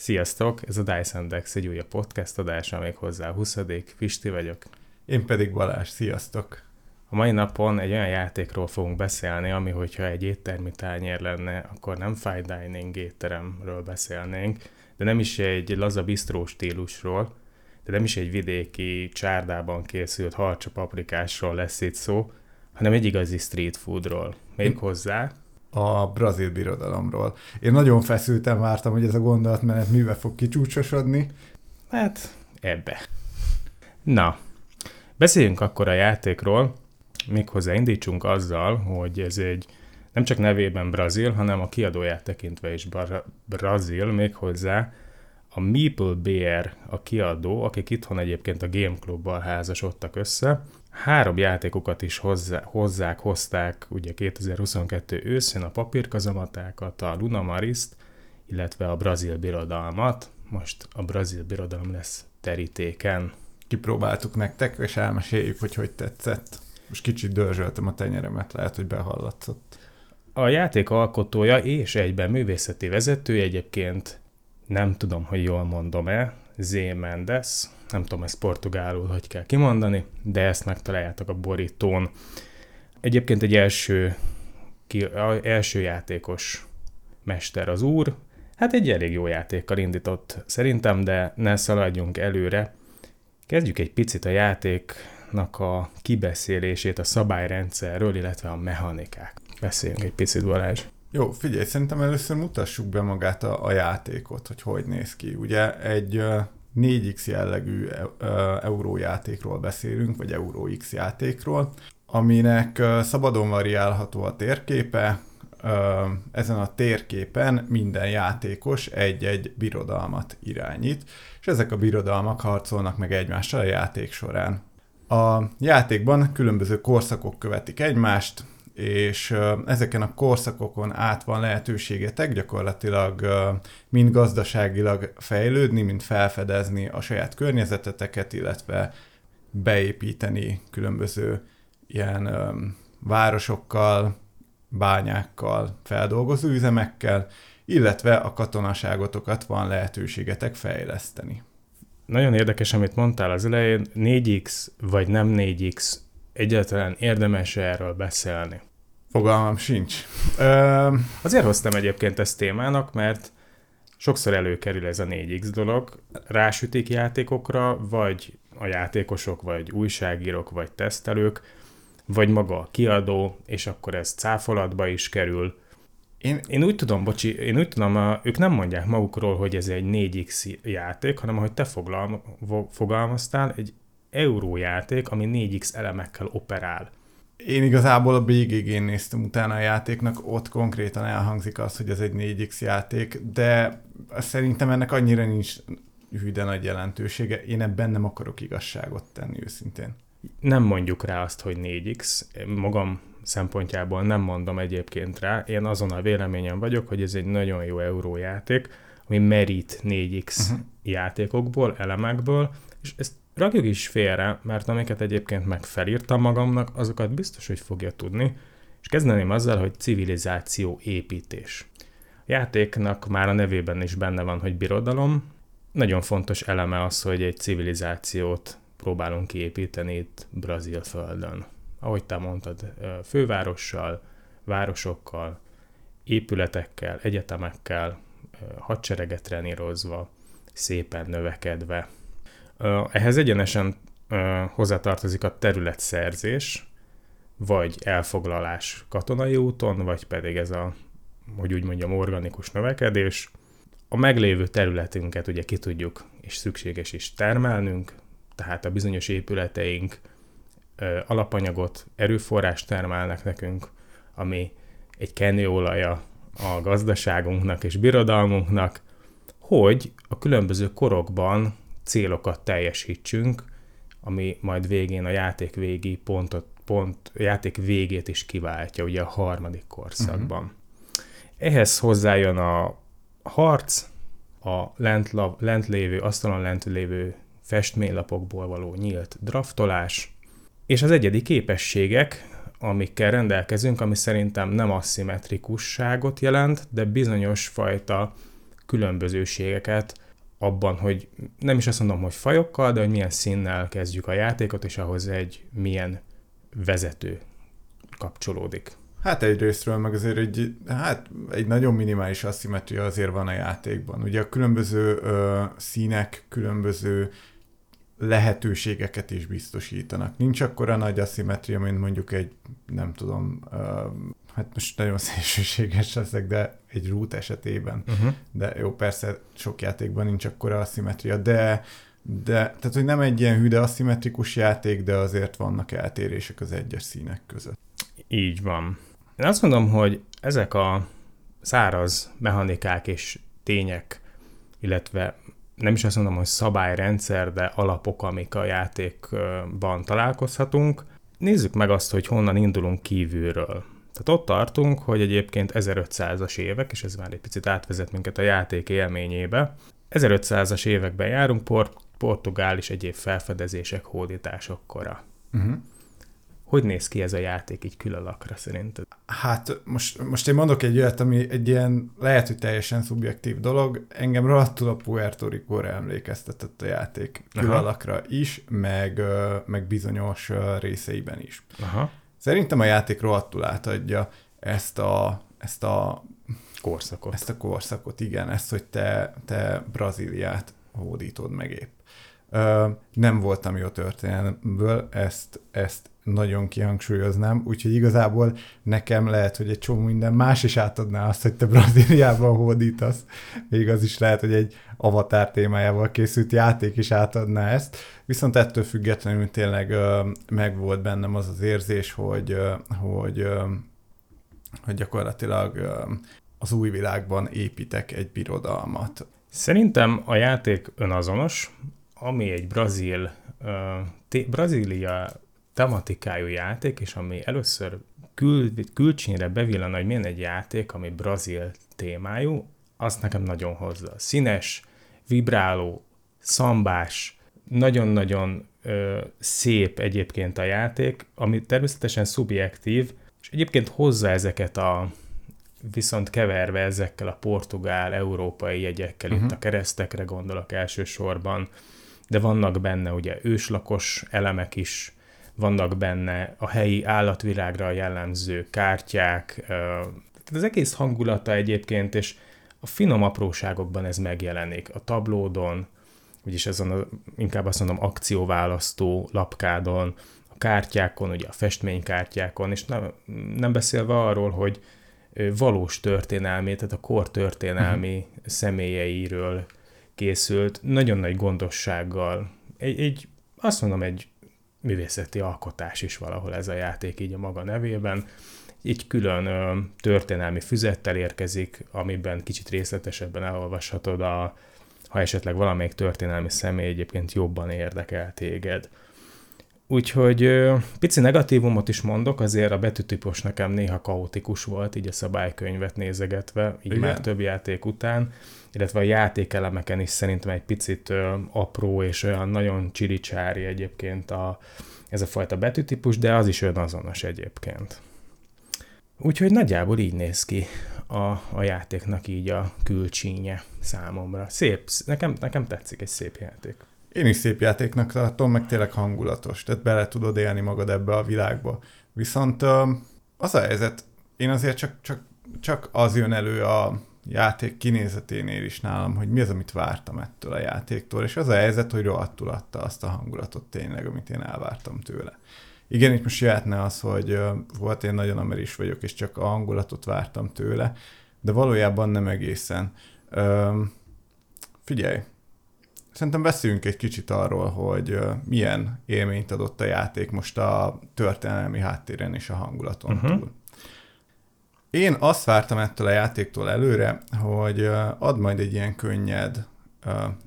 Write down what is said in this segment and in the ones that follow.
Sziasztok! Ez a Dice Index egy újabb podcast adása, még hozzá a 20. Pisti vagyok. Én pedig Balázs, sziasztok! A mai napon egy olyan játékról fogunk beszélni, ami hogyha egy éttermi tányér lenne, akkor nem fine dining étteremről beszélnénk, de nem is egy laza bistró stílusról, de nem is egy vidéki csárdában készült harcsa paprikásról lesz itt szó, hanem egy igazi street foodról. Még hozzá a brazil birodalomról. Én nagyon feszültem, vártam, hogy ez a gondolatmenet mivel fog kicsúcsosodni. Hát, ebbe. Na, beszéljünk akkor a játékról, méghozzá indítsunk azzal, hogy ez egy nem csak nevében brazil, hanem a kiadóját tekintve is bra- brazil, méghozzá a Meeple Bear a kiadó, akik itthon egyébként a Game Clubbal házasodtak össze, Három játékokat is hozzá, hozzák, hozták ugye 2022 őszén, a papírkazamatákat, a Luna Mariszt, illetve a brazil birodalmat. Most a brazil birodalom lesz terítéken. Kipróbáltuk nektek, és elmeséljük, hogy hogy tetszett. Most kicsit dörzsöltem a tenyeremet, lehet, hogy behallatszott. A játék alkotója és egyben művészeti vezető egyébként nem tudom, hogy jól mondom-e, Z. Mendes, nem tudom ezt portugálul hogy kell kimondani, de ezt megtaláljátok a borítón. Egyébként egy első, ki, első játékos mester az úr, hát egy elég jó játékkal indított szerintem, de ne szaladjunk előre. Kezdjük egy picit a játéknak a kibeszélését a szabályrendszerről, illetve a mechanikák. Beszéljünk egy picit, Balázs. Jó, figyelj, szerintem először mutassuk be magát a, a játékot, hogy hogy néz ki. Ugye egy 4X jellegű eurójátékról beszélünk, vagy Euro X játékról, aminek szabadon variálható a térképe, ezen a térképen minden játékos egy-egy birodalmat irányít, és ezek a birodalmak harcolnak meg egymással a játék során. A játékban különböző korszakok követik egymást, és ezeken a korszakokon át van lehetőségetek gyakorlatilag mind gazdaságilag fejlődni, mind felfedezni a saját környezeteteket, illetve beépíteni különböző ilyen városokkal, bányákkal, feldolgozó üzemekkel, illetve a katonaságotokat van lehetőségetek fejleszteni. Nagyon érdekes, amit mondtál az elején, 4X vagy nem 4X, egyáltalán érdemes erről beszélni? Fogalmam sincs. Ö... Azért hoztam egyébként ezt témának, mert sokszor előkerül ez a 4X dolog, rásütik játékokra, vagy a játékosok, vagy újságírók, vagy tesztelők, vagy maga a kiadó, és akkor ez cáfolatba is kerül. Én, én úgy tudom, bocsi, én úgy tudom, ők nem mondják magukról, hogy ez egy 4X játék, hanem ahogy te foglal, fogalmaztál, egy eurójáték, ami 4X elemekkel operál. Én igazából a BGG-n néztem utána a játéknak, ott konkrétan elhangzik az, hogy ez egy 4X játék, de szerintem ennek annyira nincs hűde nagy jelentősége. Én ebben nem akarok igazságot tenni őszintén. Nem mondjuk rá azt, hogy 4X. Magam szempontjából nem mondom egyébként rá. Én azon a véleményem vagyok, hogy ez egy nagyon jó eurójáték, ami merít 4X uh-huh. játékokból, elemekből, és ezt rakjuk is félre, mert amiket egyébként meg felírtam magamnak, azokat biztos, hogy fogja tudni, és kezdeném azzal, hogy civilizáció építés. A játéknak már a nevében is benne van, hogy birodalom. Nagyon fontos eleme az, hogy egy civilizációt próbálunk kiépíteni itt Brazil földön. Ahogy te mondtad, fővárossal, városokkal, épületekkel, egyetemekkel, hadsereget trenírozva, szépen növekedve, ehhez egyenesen hozzátartozik a területszerzés, vagy elfoglalás katonai úton, vagy pedig ez a, hogy úgy mondjam, organikus növekedés. A meglévő területünket ugye ki tudjuk, és szükséges is termelnünk, tehát a bizonyos épületeink alapanyagot, erőforrás termelnek nekünk, ami egy kenőolaja a gazdaságunknak és birodalmunknak, hogy a különböző korokban célokat teljesítsünk, ami majd végén a játék végi pontot, pont, a játék végét is kiváltja, ugye a harmadik korszakban. Uh-huh. Ehhez hozzájön a harc, a lent, lent lévő, asztalon lent lévő festménylapokból való nyílt draftolás, és az egyedi képességek, amikkel rendelkezünk, ami szerintem nem aszimmetrikusságot jelent, de bizonyos fajta különbözőségeket abban, hogy nem is azt mondom, hogy fajokkal, de hogy milyen színnel kezdjük a játékot, és ahhoz egy milyen vezető kapcsolódik. Hát egyrésztről meg azért egy, hát egy nagyon minimális aszimetria azért van a játékban. Ugye a különböző ö, színek, különböző lehetőségeket is biztosítanak. Nincs akkora nagy aszimetria, mint mondjuk egy, nem tudom, hát most nagyon szélsőséges leszek, de egy root esetében. Uh-huh. De jó, persze sok játékban nincs akkora aszimetria, de de, tehát, hogy nem egy ilyen hüde aszimmetrikus játék, de azért vannak eltérések az egyes színek között. Így van. Én azt mondom, hogy ezek a száraz mechanikák és tények, illetve nem is azt mondom, hogy szabályrendszer, de alapok, amik a játékban találkozhatunk. Nézzük meg azt, hogy honnan indulunk kívülről. Tehát ott tartunk, hogy egyébként 1500-as évek, és ez már egy picit átvezet minket a játék élményébe. 1500-as években járunk, Port- Portugál és egyéb felfedezések, hódítások kora. Uh-huh. Hogy néz ki ez a játék így külalakra szerinted? Hát most, most én mondok egy olyat, ami egy ilyen, lehet, hogy teljesen szubjektív dolog. Engem rohadtul a Puerto Rico-ra emlékeztetett a játék külalakra Aha. is, meg, meg bizonyos részeiben is. Aha. Szerintem a játék rohadtul átadja ezt a, ezt a korszakot. Ezt a korszakot, igen, ezt, hogy te, te Brazíliát hódítod meg épp. Ö, nem voltam jó történelmből, ezt, ezt nagyon kihangsúlyoznám, úgyhogy igazából nekem lehet, hogy egy csomó minden más is átadná azt, hogy te Brazíliában hódítasz. Még az is lehet, hogy egy avatar témájával készült játék is átadná ezt. Viszont ettől függetlenül tényleg ö, meg volt bennem az az érzés, hogy, ö, hogy, ö, hogy gyakorlatilag ö, az új világban építek egy birodalmat. Szerintem a játék önazonos, ami egy brazil, uh, té- Brazília tematikájú játék, és ami először kül, külcsínre bevillan, hogy milyen egy játék, ami brazil témájú, azt nekem nagyon hozza. Színes, vibráló, szambás, nagyon-nagyon ö, szép egyébként a játék, ami természetesen szubjektív, és egyébként hozza ezeket a viszont keverve ezekkel a portugál, európai jegyekkel, uh-huh. itt a keresztekre gondolok elsősorban, de vannak benne ugye őslakos elemek is, vannak benne a helyi állatvilágra jellemző kártyák, tehát az egész hangulata egyébként, és a finom apróságokban ez megjelenik. A tablódon, vagyis ezen a, inkább azt mondom akcióválasztó lapkádon, a kártyákon, ugye a festménykártyákon, és nem, nem beszélve arról, hogy valós történelmi, tehát a kor történelmi uh-huh. személyeiről készült, nagyon nagy gondossággal. Egy, egy, azt mondom, egy művészeti alkotás is valahol ez a játék így a maga nevében. Így külön ö, történelmi füzettel érkezik, amiben kicsit részletesebben elolvashatod, a, ha esetleg valamelyik történelmi személy egyébként jobban érdekel téged. Úgyhogy ö, pici negatívumot is mondok, azért a betűtípus nekem néha kaotikus volt, így a szabálykönyvet nézegetve, így Igen. már több játék után, illetve a játékelemeken is szerintem egy picit apró és olyan nagyon csiricsári egyébként a, ez a fajta betűtípus, de az is önazonos egyébként. Úgyhogy nagyjából így néz ki a, a játéknak így a külcsínje számomra. Szép, nekem, nekem tetszik egy szép játék. Én is szép játéknak tartom, meg tényleg hangulatos, tehát bele tudod élni magad ebbe a világba. Viszont az a helyzet, én azért csak, csak, csak az jön elő a játék kinézeténél is nálam, hogy mi az, amit vártam ettől a játéktól, és az a helyzet, hogy rohadtul adta azt a hangulatot tényleg, amit én elvártam tőle. Igen, itt most jöhetne az, hogy volt én nagyon ameris vagyok, és csak a hangulatot vártam tőle, de valójában nem egészen. figyelj, Szerintem beszéljünk egy kicsit arról, hogy milyen élményt adott a játék most a történelmi háttéren és a hangulaton uh-huh. túl. Én azt vártam ettől a játéktól előre, hogy ad majd egy ilyen könnyed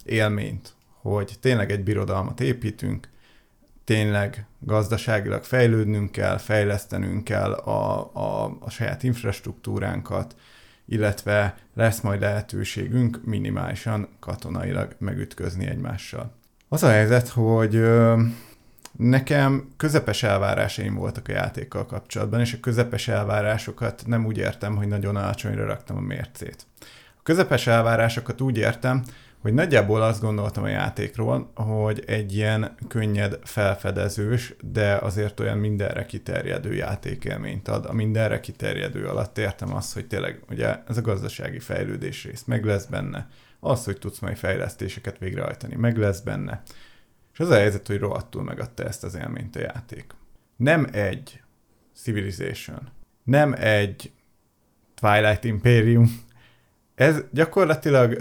élményt, hogy tényleg egy birodalmat építünk, tényleg gazdaságilag fejlődnünk kell, fejlesztenünk kell a, a, a saját infrastruktúránkat, illetve lesz majd lehetőségünk minimálisan katonailag megütközni egymással. Az a helyzet, hogy nekem közepes elvárásaim voltak a játékkal kapcsolatban, és a közepes elvárásokat nem úgy értem, hogy nagyon alacsonyra raktam a mércét. A közepes elvárásokat úgy értem, hogy nagyjából azt gondoltam a játékról, hogy egy ilyen könnyed felfedezős, de azért olyan mindenre kiterjedő játékélményt ad. A mindenre kiterjedő alatt értem azt, hogy tényleg ugye ez a gazdasági fejlődés rész meg lesz benne. Az, hogy tudsz majd fejlesztéseket végrehajtani, meg lesz benne. És az a helyzet, hogy rohadtul megadta ezt az élményt a játék. Nem egy Civilization, nem egy Twilight Imperium, ez gyakorlatilag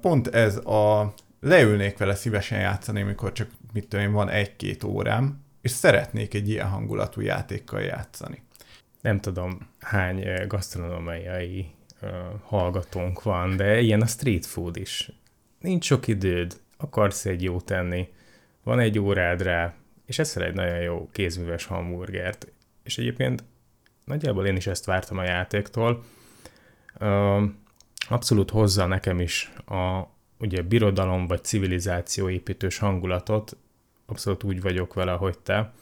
pont ez a leülnék vele szívesen játszani, amikor csak mit tudom én, van egy-két órám, és szeretnék egy ilyen hangulatú játékkal játszani. Nem tudom, hány gasztronómiai uh, hallgatónk van, de ilyen a street food is. Nincs sok időd, akarsz egy jó tenni, van egy órád rá, és eszel egy nagyon jó kézműves hamburgert. És egyébként nagyjából én is ezt vártam a játéktól. Abszolút hozza nekem is a ugye birodalom vagy civilizáció építős hangulatot, abszolút úgy vagyok vele, hogy te,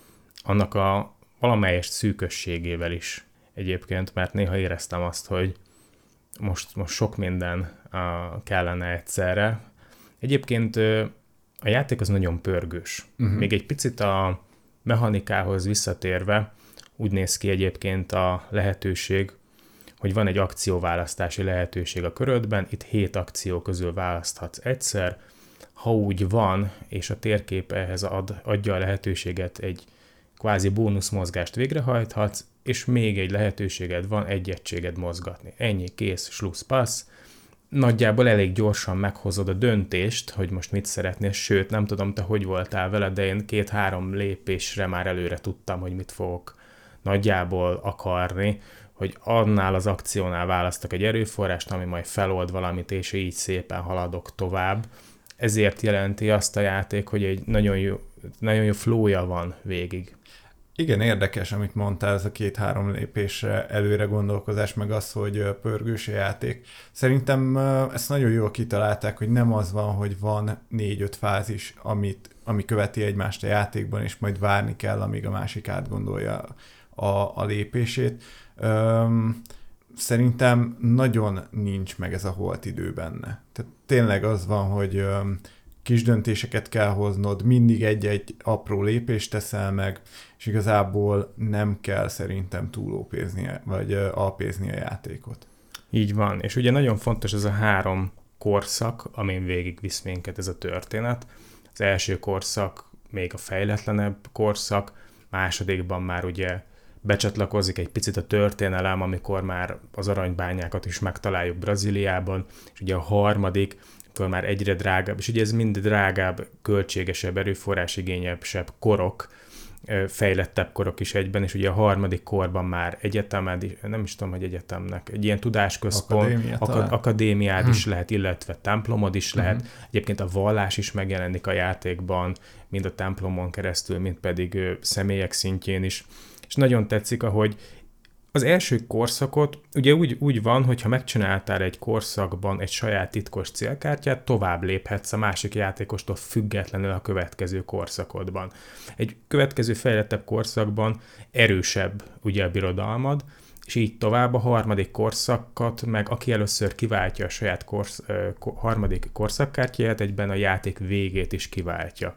annak a valamelyest szűkösségével is egyébként, mert néha éreztem azt, hogy most, most sok minden kellene egyszerre. Egyébként a játék az nagyon pörgős. Uh-huh. Még egy picit a mechanikához visszatérve, úgy néz ki egyébként a lehetőség, hogy van egy akcióválasztási lehetőség a körödben, itt hét akció közül választhatsz egyszer, ha úgy van, és a térkép ehhez ad, adja a lehetőséget, egy kvázi bónuszmozgást végrehajthatsz, és még egy lehetőséged van egy egységed mozgatni. Ennyi, kész, slusz, passz. Nagyjából elég gyorsan meghozod a döntést, hogy most mit szeretnél, sőt, nem tudom, te hogy voltál vele, de én két-három lépésre már előre tudtam, hogy mit fogok nagyjából akarni, hogy annál az akciónál választok egy erőforrást, ami majd felold valamit, és így szépen haladok tovább. Ezért jelenti azt a játék, hogy egy nagyon jó, nagyon jó flója van végig. Igen, érdekes, amit mondtál, ez a két-három lépésre előre gondolkozás, meg az, hogy pörgős a játék. Szerintem ezt nagyon jól kitalálták, hogy nem az van, hogy van négy-öt fázis, amit, ami követi egymást a játékban, és majd várni kell, amíg a másik átgondolja a, a lépését, Öm, szerintem nagyon nincs meg ez a holt idő benne. Tehát tényleg az van, hogy öm, kis döntéseket kell hoznod, mindig egy-egy apró lépést teszel meg, és igazából nem kell szerintem túlópézni, vagy alpézni a játékot. Így van, és ugye nagyon fontos ez a három korszak, amin végigvisz minket ez a történet. Az első korszak még a fejletlenebb korszak, másodikban már ugye becsatlakozik egy picit a történelem, amikor már az aranybányákat is megtaláljuk Brazíliában, és ugye a harmadik, akkor már egyre drágább, és ugye ez mind drágább, költségesebb, erőforrásigényesebb korok, fejlettebb korok is egyben, és ugye a harmadik korban már egyetemed, nem is tudom, hogy egyetemnek, egy ilyen tudásközpont, Akadémia, akad, akadémiád hm. is lehet, illetve templomod is lehet. Hm. Egyébként a vallás is megjelenik a játékban, mind a templomon keresztül, mind pedig ö, személyek szintjén is és nagyon tetszik, ahogy az első korszakot ugye úgy, úgy van, hogy ha megcsináltál egy korszakban egy saját titkos célkártyát, tovább léphetsz a másik játékostól függetlenül a következő korszakodban. Egy következő fejlettebb korszakban erősebb ugye a birodalmad, és így tovább a harmadik korszakat, meg aki először kiváltja a saját korsz, harmadik korszakkártyáját, egyben a játék végét is kiváltja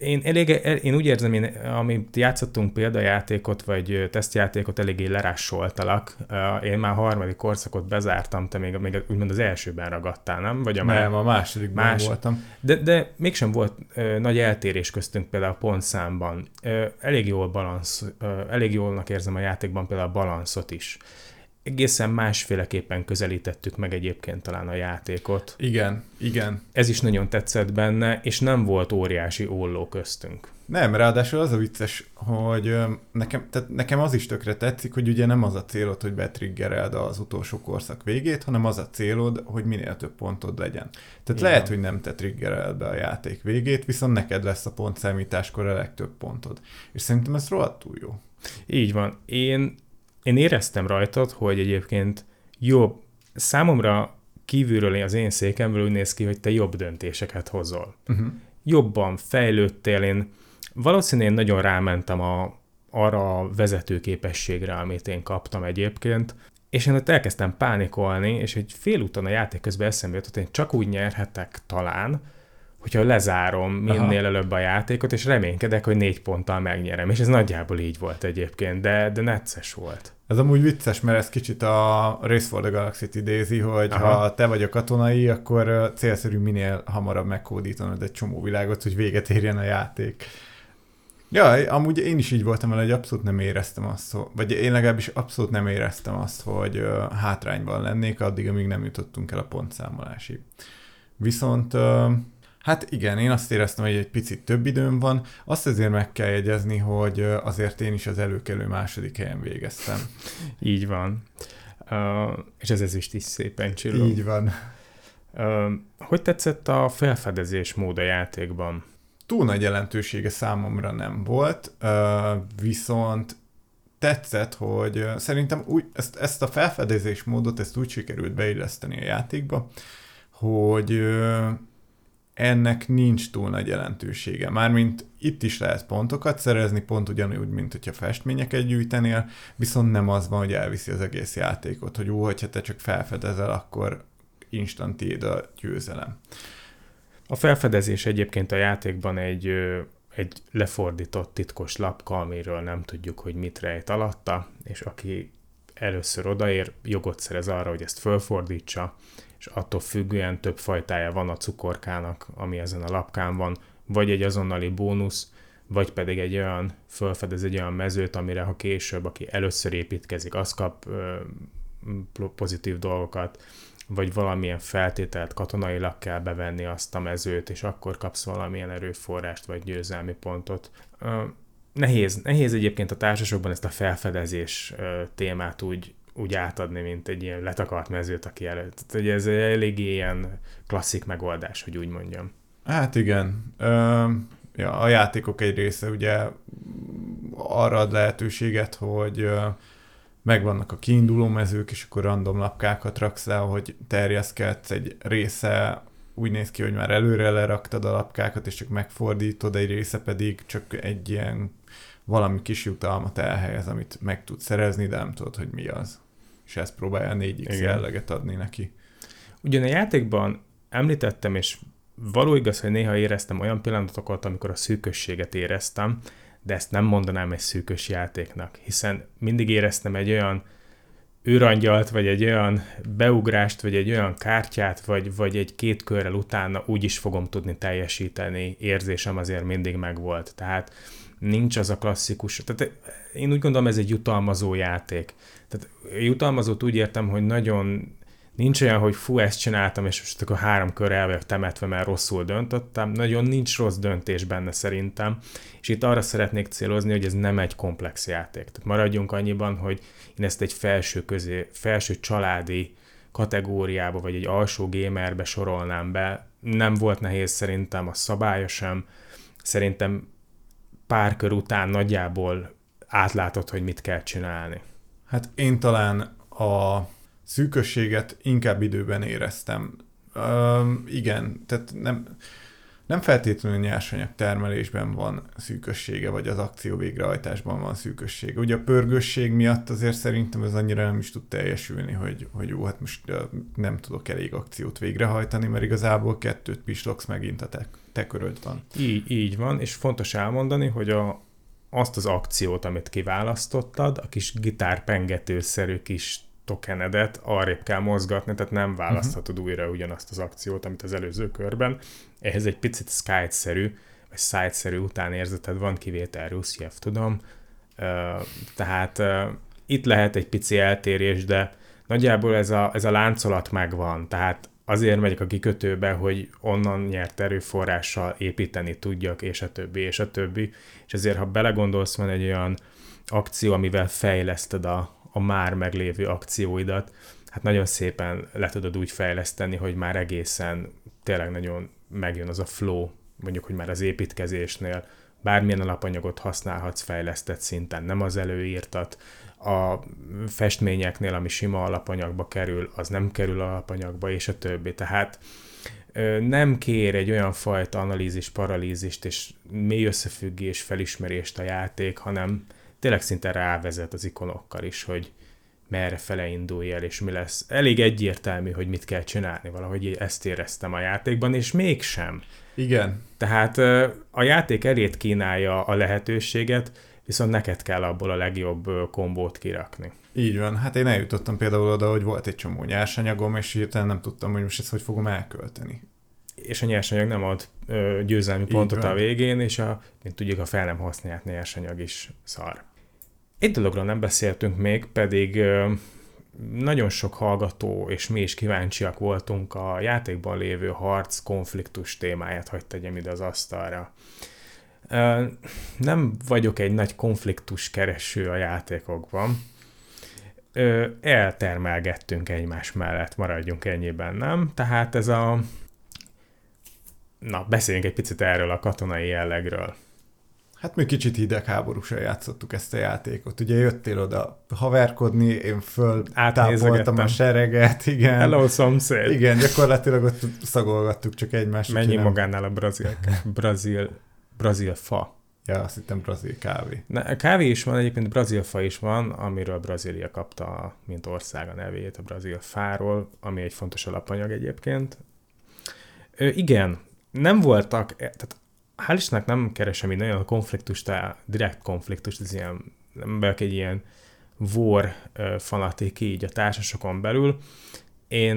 én, elég, én úgy érzem, én, amit játszottunk példajátékot, vagy tesztjátékot, eléggé lerásoltalak. Én már a harmadik korszakot bezártam, te még, még úgymond az elsőben ragadtál, nem? Vagy a nem, a másodikban más, voltam. De, de mégsem volt ö, nagy eltérés köztünk például a pontszámban. Ö, elég jól balansz, ö, elég jólnak érzem a játékban például a balanszot is egészen másféleképpen közelítettük meg egyébként talán a játékot. Igen, igen. Ez is nagyon tetszett benne, és nem volt óriási olló köztünk. Nem, ráadásul az a vicces, hogy nekem, tehát nekem az is tökre tetszik, hogy ugye nem az a célod, hogy betriggered az utolsó korszak végét, hanem az a célod, hogy minél több pontod legyen. Tehát Igen. lehet, hogy nem te triggereld be a játék végét, viszont neked lesz a pontszámításkor a legtöbb pontod. És szerintem ez rohadtul jó. Így van. Én én éreztem rajtad, hogy egyébként jobb, számomra kívülről az én székemből úgy néz ki, hogy te jobb döntéseket hozol. Uh-huh. Jobban fejlődtél, én valószínűleg nagyon rámentem a, arra a vezetőképességre, amit én kaptam egyébként. és én ott elkezdtem pánikolni, és egy félúton a játék közben eszembe jutott, hogy én csak úgy nyerhetek talán, hogyha lezárom minél előbb a játékot, és reménykedek, hogy négy ponttal megnyerem. És ez nagyjából így volt egyébként, de, de necces volt. Ez amúgy vicces, mert ez kicsit a Race for the Galaxy-t idézi, hogy Aha. ha te vagy a katonai, akkor célszerű minél hamarabb megkódítanod egy csomó világot, hogy véget érjen a játék. Ja, amúgy én is így voltam vele, hogy abszolút nem éreztem azt, vagy én legalábbis abszolút nem éreztem azt, hogy hátrányban lennék, addig, amíg nem jutottunk el a pontszámolásig. Viszont Hát igen, én azt éreztem, hogy egy picit több időm van. Azt azért meg kell jegyezni, hogy azért én is az előkelő második helyen végeztem. Így van. Uh, és ez ezüst is szépen csillog. Így van. Uh, hogy tetszett a felfedezés mód a játékban? Túl nagy jelentősége számomra nem volt, uh, viszont tetszett, hogy szerintem úgy, ezt, ezt a felfedezés módot, ezt úgy sikerült beilleszteni a játékba, hogy ennek nincs túl nagy jelentősége. Mármint itt is lehet pontokat szerezni, pont ugyanúgy, mint hogyha festményeket gyűjtenél, viszont nem az van, hogy elviszi az egész játékot, hogy úgy, hogyha te csak felfedezel, akkor instant tiéd a győzelem. A felfedezés egyébként a játékban egy, egy lefordított titkos lapka, amiről nem tudjuk, hogy mit rejt alatta, és aki először odaér, jogot szerez arra, hogy ezt fölfordítsa, és attól függően több fajtája van a cukorkának, ami ezen a lapkán van, vagy egy azonnali bónusz, vagy pedig egy olyan, fölfedez egy olyan mezőt, amire ha később, aki először építkezik, az kap ö, pozitív dolgokat, vagy valamilyen feltételt katonailag kell bevenni azt a mezőt, és akkor kapsz valamilyen erőforrást, vagy győzelmi pontot. Ö, nehéz, nehéz egyébként a társasokban ezt a felfedezés ö, témát úgy úgy átadni, mint egy ilyen letakart mezőt, aki előtt. Tehát, ez eléggé ilyen klasszik megoldás, hogy úgy mondjam. Hát igen. Ö, ja, a játékok egy része ugye arra ad lehetőséget, hogy megvannak a kiinduló mezők, és akkor random lapkákat raksz le, hogy terjeszkedsz, egy része úgy néz ki, hogy már előre leraktad a lapkákat, és csak megfordítod, egy része pedig csak egy ilyen valami kis jutalmat elhelyez, amit meg tudsz szerezni, de nem tudod, hogy mi az és ezt próbálja 4x Igen. jelleget adni neki. Ugyan a játékban említettem, és való igaz, hogy néha éreztem olyan pillanatokat, amikor a szűkösséget éreztem, de ezt nem mondanám egy szűkös játéknak, hiszen mindig éreztem egy olyan őrangyalt, vagy egy olyan beugrást, vagy egy olyan kártyát, vagy, vagy egy két körrel utána úgy is fogom tudni teljesíteni, érzésem azért mindig megvolt. Tehát nincs az a klasszikus, tehát én úgy gondolom ez egy jutalmazó játék. Tehát jutalmazót úgy értem, hogy nagyon nincs olyan, hogy fú, ezt csináltam, és most akkor három kör el vagyok temetve, mert rosszul döntöttem. Nagyon nincs rossz döntés benne szerintem. És itt arra szeretnék célozni, hogy ez nem egy komplex játék. Tehát maradjunk annyiban, hogy én ezt egy felső, közé, felső családi kategóriába, vagy egy alsó gamerbe sorolnám be. Nem volt nehéz szerintem a szabálya sem. Szerintem pár kör után nagyjából átlátod, hogy mit kell csinálni. Hát én talán a szűkösséget inkább időben éreztem. Üm, igen, tehát nem, nem feltétlenül nyersanyag termelésben van szűkössége, vagy az akció végrehajtásban van szűkössége. Ugye a pörgősség miatt azért szerintem ez annyira nem is tud teljesülni, hogy, hogy jó, hát most nem tudok elég akciót végrehajtani, mert igazából kettőt pislogsz megint a te, te köröd van. Így, így van, és fontos elmondani, hogy a, azt az akciót, amit kiválasztottad, a kis gitárpengetőszerű kis tokenedet arrébb kell mozgatni, tehát nem választhatod uh-huh. újra ugyanazt az akciót, amit az előző körben. Ehhez egy picit Skype-szerű, vagy Site-szerű utánérzeted van, kivétel Ruszjev, tudom. Uh, tehát uh, itt lehet egy pici eltérés, de nagyjából ez a, ez a láncolat megvan, tehát azért megyek a kikötőbe, hogy onnan nyert erőforrással építeni tudjak, és a többi, és a többi. És ezért, ha belegondolsz, van egy olyan akció, amivel fejleszted a, a már meglévő akcióidat, hát nagyon szépen le tudod úgy fejleszteni, hogy már egészen tényleg nagyon megjön az a flow, mondjuk, hogy már az építkezésnél bármilyen alapanyagot használhatsz fejlesztett szinten, nem az előírtat, a festményeknél, ami sima alapanyagba kerül, az nem kerül alapanyagba, és a többi. Tehát nem kér egy olyan fajta analízis, paralízist és mély összefüggés, felismerést a játék, hanem tényleg szinte rávezet az ikonokkal is, hogy merre fele indulj el, és mi lesz. Elég egyértelmű, hogy mit kell csinálni, valahogy ezt éreztem a játékban, és mégsem. Igen. Tehát a játék elét kínálja a lehetőséget, viszont neked kell abból a legjobb kombót kirakni. Így van. Hát én eljutottam például oda, hogy volt egy csomó nyersanyagom, és hirtelen nem tudtam, hogy most ezt hogy fogom elkölteni. És a nyersanyag nem ad ö, győzelmi Így pontot van. a végén, és a, mint tudjuk, a fel nem használt nyersanyag is szar. Egy dologról nem beszéltünk még, pedig ö, nagyon sok hallgató, és mi is kíváncsiak voltunk a játékban lévő harc, konfliktus témáját, hogy tegyem ide az asztalra. Nem vagyok egy nagy konfliktus kereső a játékokban. Eltermelgettünk egymás mellett, maradjunk ennyiben, nem? Tehát ez a... Na, beszéljünk egy picit erről a katonai jellegről. Hát mi kicsit hidegháborúsan játszottuk ezt a játékot. Ugye jöttél oda haverkodni, én föl tápoltam a sereget, igen. Hello, szomszéd. Igen, gyakorlatilag ott szagolgattuk csak egymást. Mennyi magánál a brazil, brazil, brazil fa? Ja, azt hittem brazil kávé. Na, kávé is van, egyébként brazil fa is van, amiről Brazília kapta, mint ország a nevét, a brazil fáról, ami egy fontos alapanyag egyébként. Ö, igen, nem voltak, tehát hál' Istennek nem keresem így nagyon a konfliktust, a direkt konfliktust, ez ilyen, nem vagyok egy ilyen vor fanatik így a társasokon belül. Én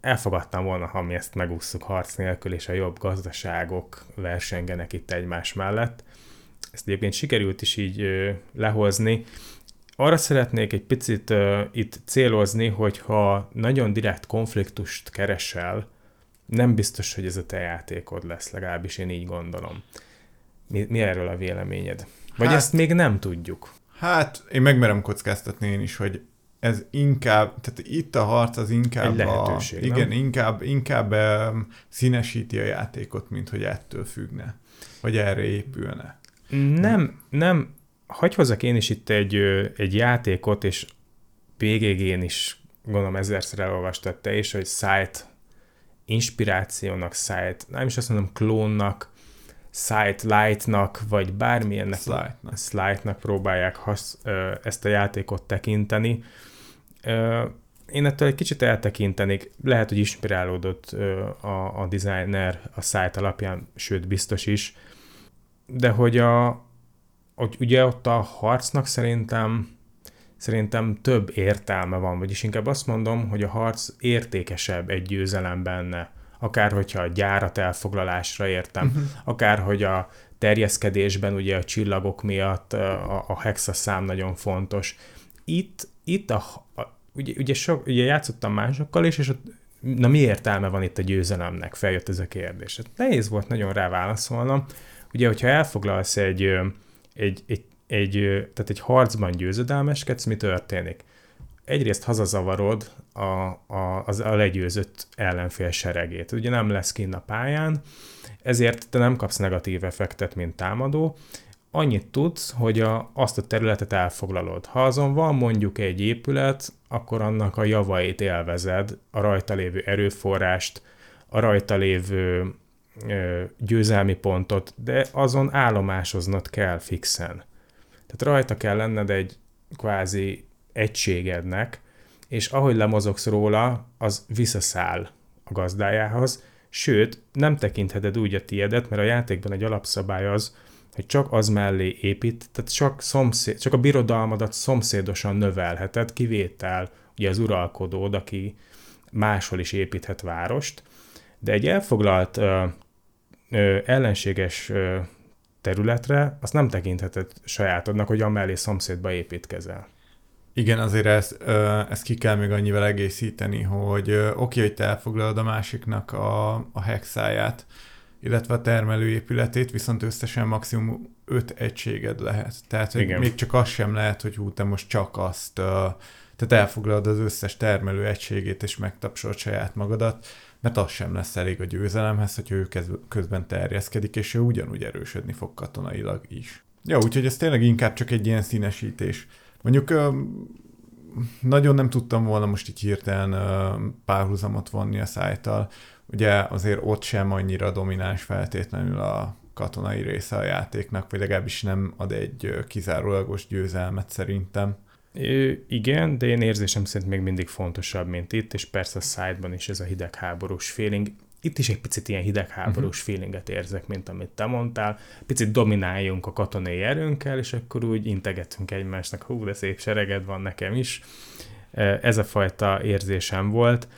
elfogadtam volna, ha mi ezt megúszuk harc nélkül, és a jobb gazdaságok versengenek itt egymás mellett. Ezt egyébként sikerült is így lehozni. Arra szeretnék egy picit itt célozni, hogyha nagyon direkt konfliktust keresel, nem biztos, hogy ez a te játékod lesz, legalábbis én így gondolom. Mi, mi erről a véleményed? Vagy hát, ezt még nem tudjuk? Hát, én megmerem kockáztatni én is, hogy ez inkább, tehát itt a harc az inkább Egy lehetőség, a, igen, nem? inkább, inkább um, színesíti a játékot, mint hogy ettől függne, vagy erre épülne. Nem, nem, hagyj hozzak én is itt egy, egy játékot, és PGG-n is gondolom ezerszer elolvastad te is, hogy Site inspirációnak, site, nem is azt mondom klónnak, site lightnak, vagy bármilyennek, slide-nak, slide próbálják hasz, ezt a játékot tekinteni. Én ettől egy kicsit eltekintenék, lehet, hogy inspirálódott a, a designer a site alapján, sőt biztos is, de hogy a, hogy ugye ott a harcnak szerintem szerintem több értelme van, vagyis inkább azt mondom, hogy a harc értékesebb egy győzelem benne. Akár hogyha a gyárat elfoglalásra értem, uh-huh. akár hogy a terjeszkedésben ugye a csillagok miatt a, a hexa szám nagyon fontos. Itt, itt a, a ugye, ugye, sok, ugye játszottam másokkal is, és ott, na mi értelme van itt a győzelemnek? Feljött ez a kérdés. Hát nehéz volt nagyon rá válaszolnom. Ugye, hogyha elfoglalsz egy, egy, egy egy, tehát egy harcban győzedelmeskedsz, mi történik? Egyrészt hazazavarod a, a, az, a legyőzött ellenfél seregét. Ugye nem lesz kinn a pályán, ezért te nem kapsz negatív effektet, mint támadó, annyit tudsz, hogy a, azt a területet elfoglalod. Ha azon van mondjuk egy épület, akkor annak a javait élvezed, a rajta lévő erőforrást, a rajta lévő ö, győzelmi pontot, de azon állomásoznod kell fixen. Tehát rajta kell lenned egy kvázi egységednek, és ahogy lemozogsz róla, az visszaszáll a gazdájához, sőt, nem tekintheted úgy a tiedet, mert a játékban egy alapszabály az, hogy csak az mellé épít, tehát csak, szomszéd, csak a birodalmadat szomszédosan növelheted, kivétel ugye az uralkodód, aki máshol is építhet várost, de egy elfoglalt ö, ö, ellenséges ö, területre, azt nem tekintheted sajátodnak, hogy amellé szomszédba építkezel. Igen, azért ezt, ezt ki kell még annyival egészíteni, hogy oké, okay, hogy te elfoglalod a másiknak a, a hexáját, illetve a termelőépületét, viszont összesen maximum öt egységed lehet. Tehát hogy még csak az sem lehet, hogy hú, te most csak azt, tehát elfoglalod az összes termelő egységét, és megtapsolod saját magadat, mert az sem lesz elég a győzelemhez, hogy ő közben terjeszkedik, és ő ugyanúgy erősödni fog katonailag is. Ja, úgyhogy ez tényleg inkább csak egy ilyen színesítés. Mondjuk nagyon nem tudtam volna most így hirtelen párhuzamot vonni a szájtal. Ugye azért ott sem annyira domináns feltétlenül a katonai része a játéknak, vagy legalábbis nem ad egy kizárólagos győzelmet szerintem. Ö, igen, de én érzésem szerint még mindig fontosabb, mint itt, és persze a szájban is ez a hidegháborús feeling. Itt is egy picit ilyen hidegháborús uh-huh. feelinget érzek, mint amit te mondtál. Picit domináljunk a katonai erőnkkel, és akkor úgy integetünk egymásnak, hú, de szép sereged van nekem is. Ez a fajta érzésem volt.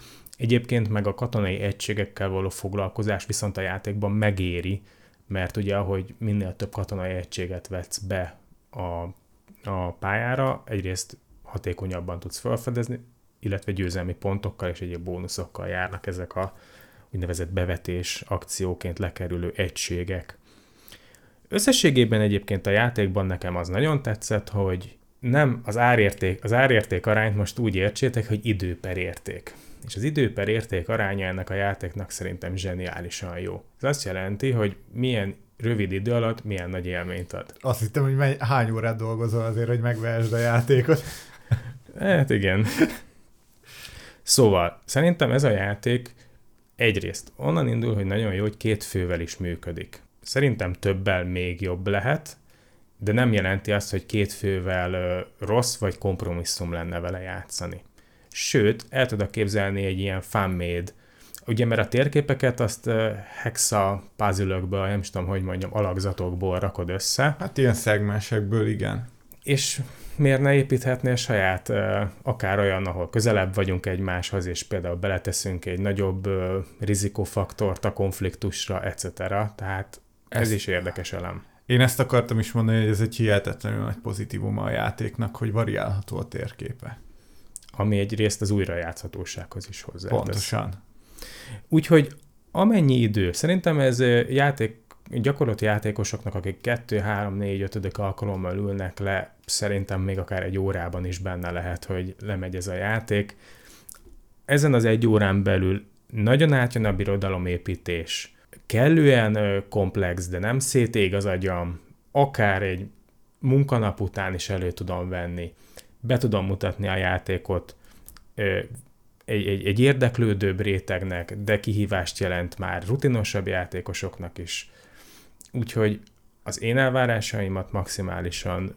Egyébként meg a katonai egységekkel való foglalkozás viszont a játékban megéri, mert ugye ahogy minél több katonai egységet vetsz be a, a pályára, egyrészt hatékonyabban tudsz felfedezni, illetve győzelmi pontokkal és egyéb bónuszokkal járnak ezek a úgynevezett bevetés akcióként lekerülő egységek. Összességében egyébként a játékban nekem az nagyon tetszett, hogy nem az árérték, az árérték arányt most úgy értsétek, hogy idő per érték. És az idő per érték aránya ennek a játéknak szerintem zseniálisan jó. Ez azt jelenti, hogy milyen rövid idő alatt milyen nagy élményt ad. Azt hittem, hogy mely, hány órát dolgozol azért, hogy megvehesd a játékot. Hát igen. Szóval, szerintem ez a játék egyrészt onnan indul, hogy nagyon jó, hogy két fővel is működik. Szerintem többel még jobb lehet, de nem jelenti azt, hogy két fővel rossz vagy kompromisszum lenne vele játszani. Sőt, el tudok képzelni egy ilyen fanmade, ugye mert a térképeket azt hexa puzzle nem is tudom, hogy mondjam, alakzatokból rakod össze. Hát ilyen szegmensekből, igen. És miért ne építhetnél saját, akár olyan, ahol közelebb vagyunk egymáshoz, és például beleteszünk egy nagyobb rizikófaktort a konfliktusra, etc. Tehát ez, ez is érdekes elem. Én ezt akartam is mondani, hogy ez egy hihetetlenül nagy pozitívum a játéknak, hogy variálható a térképe. Ami egyrészt az újrajátszhatósághoz is hozzá. Pontosan. Úgyhogy amennyi idő, szerintem ez játék, gyakorlati játékosoknak, akik 2, 3, 4, 5 alkalommal ülnek le, szerintem még akár egy órában is benne lehet, hogy lemegy ez a játék. Ezen az egy órán belül nagyon átjön a birodalomépítés, kellően komplex, de nem szétég az agyam, akár egy munkanap után is elő tudom venni, be tudom mutatni a játékot egy, egy, egy érdeklődőbb rétegnek, de kihívást jelent már rutinosabb játékosoknak is. Úgyhogy az én elvárásaimat maximálisan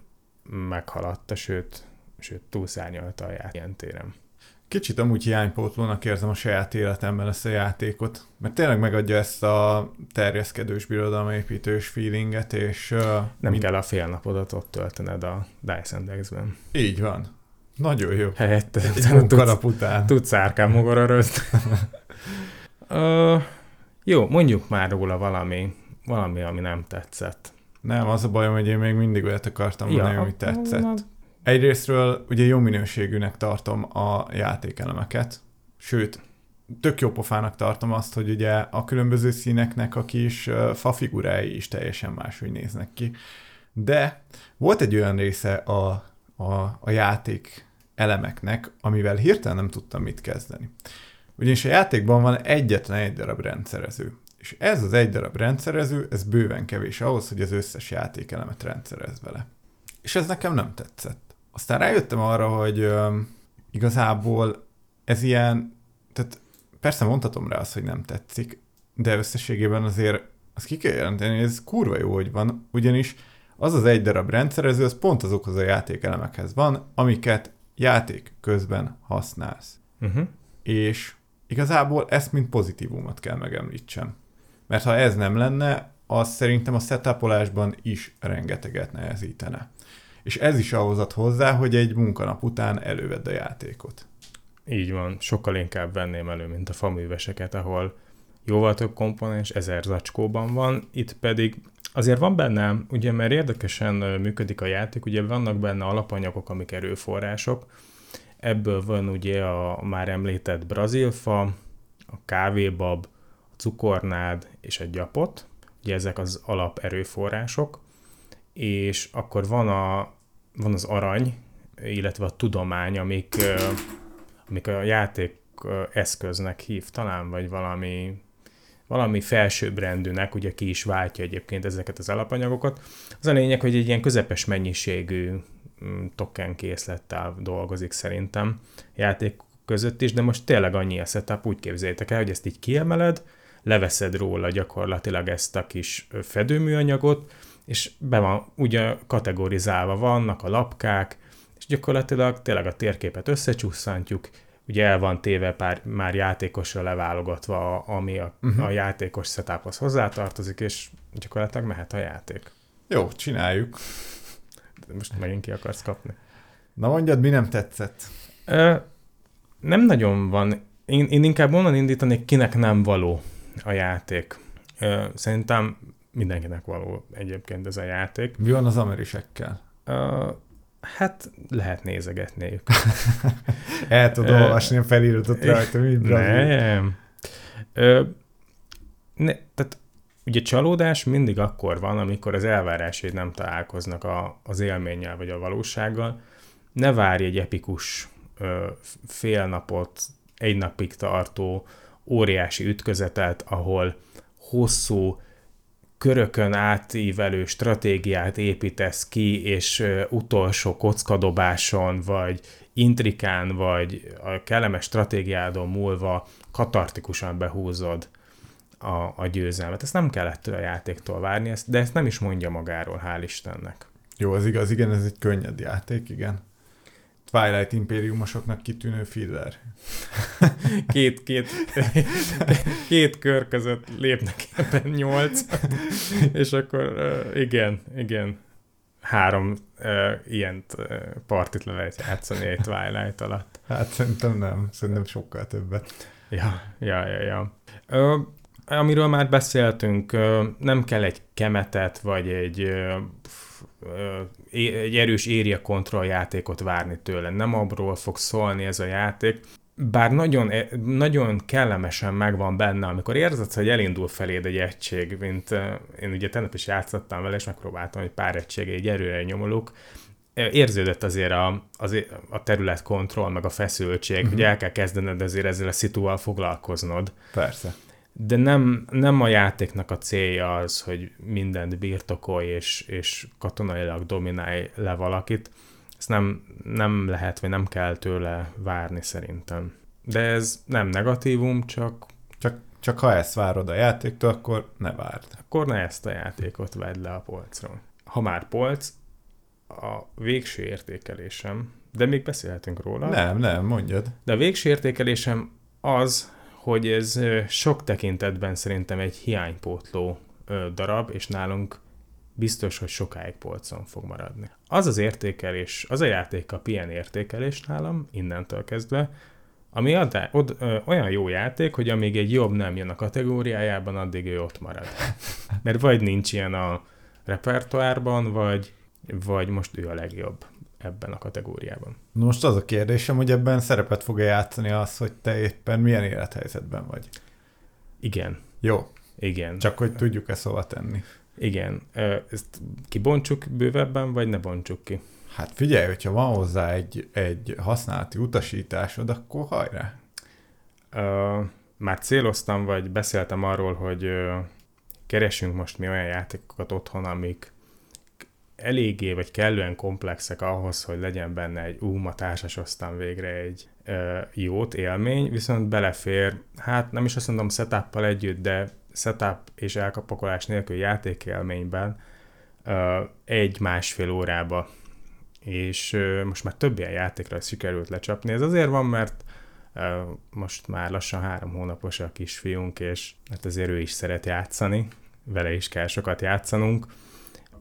meghaladta, sőt, sőt túlszárnyalta a játék téren. Kicsit amúgy hiánypótlónak érzem a saját életemben ezt a játékot, mert tényleg megadja ezt a terjeszkedős birodalomépítős feelinget, és... Uh, Nem mind... kell a fél napodat ott töltened a Dice Index-ben. Így van. Nagyon jó. Helyette. Egy munkanap után. Tudsz árkán magara uh, Jó, mondjuk már róla valami, valami, ami nem tetszett. Nem, az a bajom, hogy én még mindig olyat akartam mondani, ja, ami tetszett. Egyrésztről ugye jó minőségűnek tartom a játékelemeket, sőt, tök jó pofának tartom azt, hogy ugye a különböző színeknek a kis fafigurái is teljesen máshogy néznek ki. De volt egy olyan része a, a, a játék elemeknek, amivel hirtelen nem tudtam mit kezdeni. Ugyanis a játékban van egyetlen egy darab rendszerező. És ez az egy darab rendszerező, ez bőven kevés ahhoz, hogy az összes játékelemet rendszerez vele. És ez nekem nem tetszett. Aztán rájöttem arra, hogy ö, igazából ez ilyen, tehát persze mondhatom rá azt, hogy nem tetszik, de összességében azért azt ki kell jelenteni, hogy ez kurva jó, hogy van, ugyanis az az egy darab rendszerező, az pont azokhoz a játékelemekhez van, amiket játék közben használsz. Uh-huh. És igazából ezt mint pozitívumot kell megemlítsem. Mert ha ez nem lenne, az szerintem a setupolásban is rengeteget nehezítene. És ez is ahhoz ad hozzá, hogy egy munkanap után elővedd a játékot. Így van, sokkal inkább venném elő, mint a faműveseket, ahol jóval több komponens ezer zacskóban van, itt pedig azért van benne, ugye mert érdekesen működik a játék, ugye vannak benne alapanyagok, amik erőforrások, ebből van ugye a már említett brazilfa, a kávébab, a cukornád és a gyapot, ugye ezek az alap erőforrások, és akkor van, a, van az arany, illetve a tudomány, amik, amik a játék eszköznek hív talán, vagy valami valami felsőbbrendűnek, ugye ki is váltja egyébként ezeket az alapanyagokat. Az a lényeg, hogy egy ilyen közepes mennyiségű mm, token készlettel dolgozik szerintem játék között is, de most tényleg annyi a setup, úgy képzeljétek el, hogy ezt így kiemeled, leveszed róla gyakorlatilag ezt a kis fedőműanyagot, és be van ugye kategorizálva vannak a lapkák, és gyakorlatilag tényleg a térképet összecsusszantjuk, ugye el van téve pár, már játékosra leválogatva, ami a, uh-huh. a játékos setuphoz hozzátartozik, és gyakorlatilag mehet a játék. Jó, csináljuk. De most megint ki akarsz kapni. Na mondjad, mi nem tetszett? Ö, nem nagyon van. Én, én inkább onnan indítanék, kinek nem való a játék. Ö, szerintem mindenkinek való egyébként ez a játék. Mi van az amerisekkel? Ö, hát lehet nézegetni ők. El tudod olvasni a feliratot rajta, mi Nem. Ne, tehát ugye csalódás mindig akkor van, amikor az elvárásai nem találkoznak a, az élménnyel vagy a valósággal. Ne várj egy epikus ö, fél napot, egy napig tartó óriási ütközetet, ahol hosszú, körökön átívelő stratégiát építesz ki, és utolsó kockadobáson, vagy intrikán, vagy a kellemes stratégiádon múlva katartikusan behúzod a, a győzelmet. Ezt nem kellett a játéktól várni, de ezt nem is mondja magáról, hál' Istennek. Jó, az igaz, igen, ez egy könnyed játék, igen. Twilight impériumosoknak kitűnő filler. két, két, két kör között lépnek ebben nyolc, és akkor igen, igen, három ilyen partit le lehet játszani egy Twilight alatt. Hát szerintem nem, szerintem sokkal többet. Ja, ja, ja, ja. Uh, amiről már beszéltünk, nem kell egy kemetet, vagy egy egy erős area control játékot várni tőle. Nem abról fog szólni ez a játék, bár nagyon, e, nagyon kellemesen megvan benne, amikor érzed, hogy elindul feléd egy egység, mint én ugye tegnap is játszottam vele, és megpróbáltam, hogy pár egység egy erőre nyomulok, érződött azért a, az, a terület kontroll, meg a feszültség, uh-huh. hogy el kell kezdened azért ezzel a szituval foglalkoznod. Persze de nem, nem a játéknak a célja az, hogy mindent birtokolj és, és katonailag dominálj le valakit. Ezt nem, nem lehet, vagy nem kell tőle várni szerintem. De ez nem negatívum, csak... Csak, csak ha ezt várod a játéktól, akkor ne várd. Akkor ne ezt a játékot vedd le a polcról. Ha már polc, a végső értékelésem, de még beszélhetünk róla. Nem, nem, mondjad. De a végső értékelésem az, hogy ez sok tekintetben szerintem egy hiánypótló darab, és nálunk biztos, hogy sokáig polcon fog maradni. Az az értékelés, az a játék a ilyen értékelés nálam, innentől kezdve, ami ad, od, ö, olyan jó játék, hogy amíg egy jobb nem jön a kategóriájában, addig ő ott marad. Mert vagy nincs ilyen a repertoárban, vagy, vagy most ő a legjobb ebben a kategóriában. Most az a kérdésem, hogy ebben szerepet fog-e játszani az, hogy te éppen milyen élethelyzetben vagy? Igen. Jó. Igen. Csak hogy tudjuk ezt hova tenni. Igen. Ezt kibontsuk bővebben, vagy ne bontsuk ki? Hát figyelj, hogyha van hozzá egy, egy használati utasításod, akkor hajrá. Uh, már céloztam, vagy beszéltem arról, hogy uh, keresünk most mi olyan játékokat otthon, amik eléggé vagy kellően komplexek ahhoz, hogy legyen benne egy ú, ma társasoztam végre egy ö, jót élmény, viszont belefér, hát nem is azt mondom setup együtt, de setup és elkapakolás nélkül játékélményben egy-másfél órába. És ö, most már több ilyen játékra sikerült lecsapni. Ez azért van, mert ö, most már lassan három hónapos a kisfiunk, és hát azért ő is szeret játszani, vele is kell sokat játszanunk,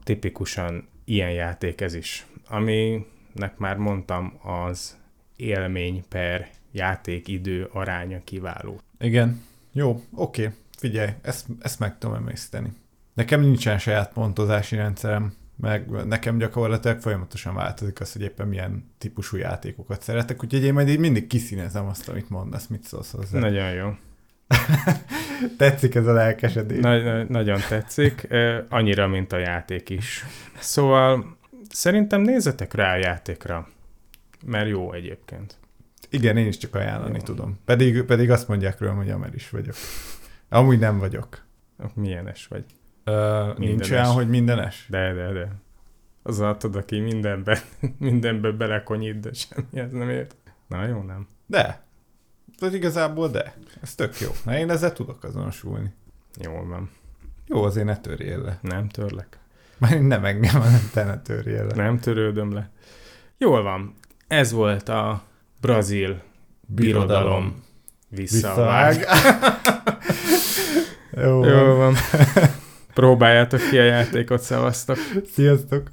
tipikusan ilyen játék ez is. Aminek már mondtam, az élmény per játékidő aránya kiváló. Igen. Jó, oké. Figyelj, ezt, ezt meg tudom emészteni. Nekem nincsen saját pontozási rendszerem, meg nekem gyakorlatilag folyamatosan változik az, hogy éppen milyen típusú játékokat szeretek, úgyhogy én majd így mindig kiszínezem azt, amit mondasz, mit szólsz hozzá. Nagyon jó. tetszik ez a lelkesedés. Nagy, nagyon tetszik, annyira, mint a játék is. Szóval szerintem nézzetek rá a játékra, mert jó egyébként. Igen, én is csak ajánlani jó. tudom. Pedig, pedig azt mondják rólam, hogy ameris vagyok. Amúgy nem vagyok. Milyenes vagy? Uh, nincs olyan, hogy mindenes? De, de, de. Az adod, aki mindenbe, mindenbe belekonyít, de semmi ez nem ért. Na jó, nem. De tehát igazából de. Ez tök jó. Na én ezzel tudok azonosulni. Jól van. Jó, azért ne törjél le. Nem törlek. Már nem engem, hanem te ne törjél le. Nem törődöm le. Jól van. Ez volt a brazil birodalom, birodalom. visszavág. Jó, Jó van. van. Próbáljátok ki a játékot, szevasztok. Sziasztok.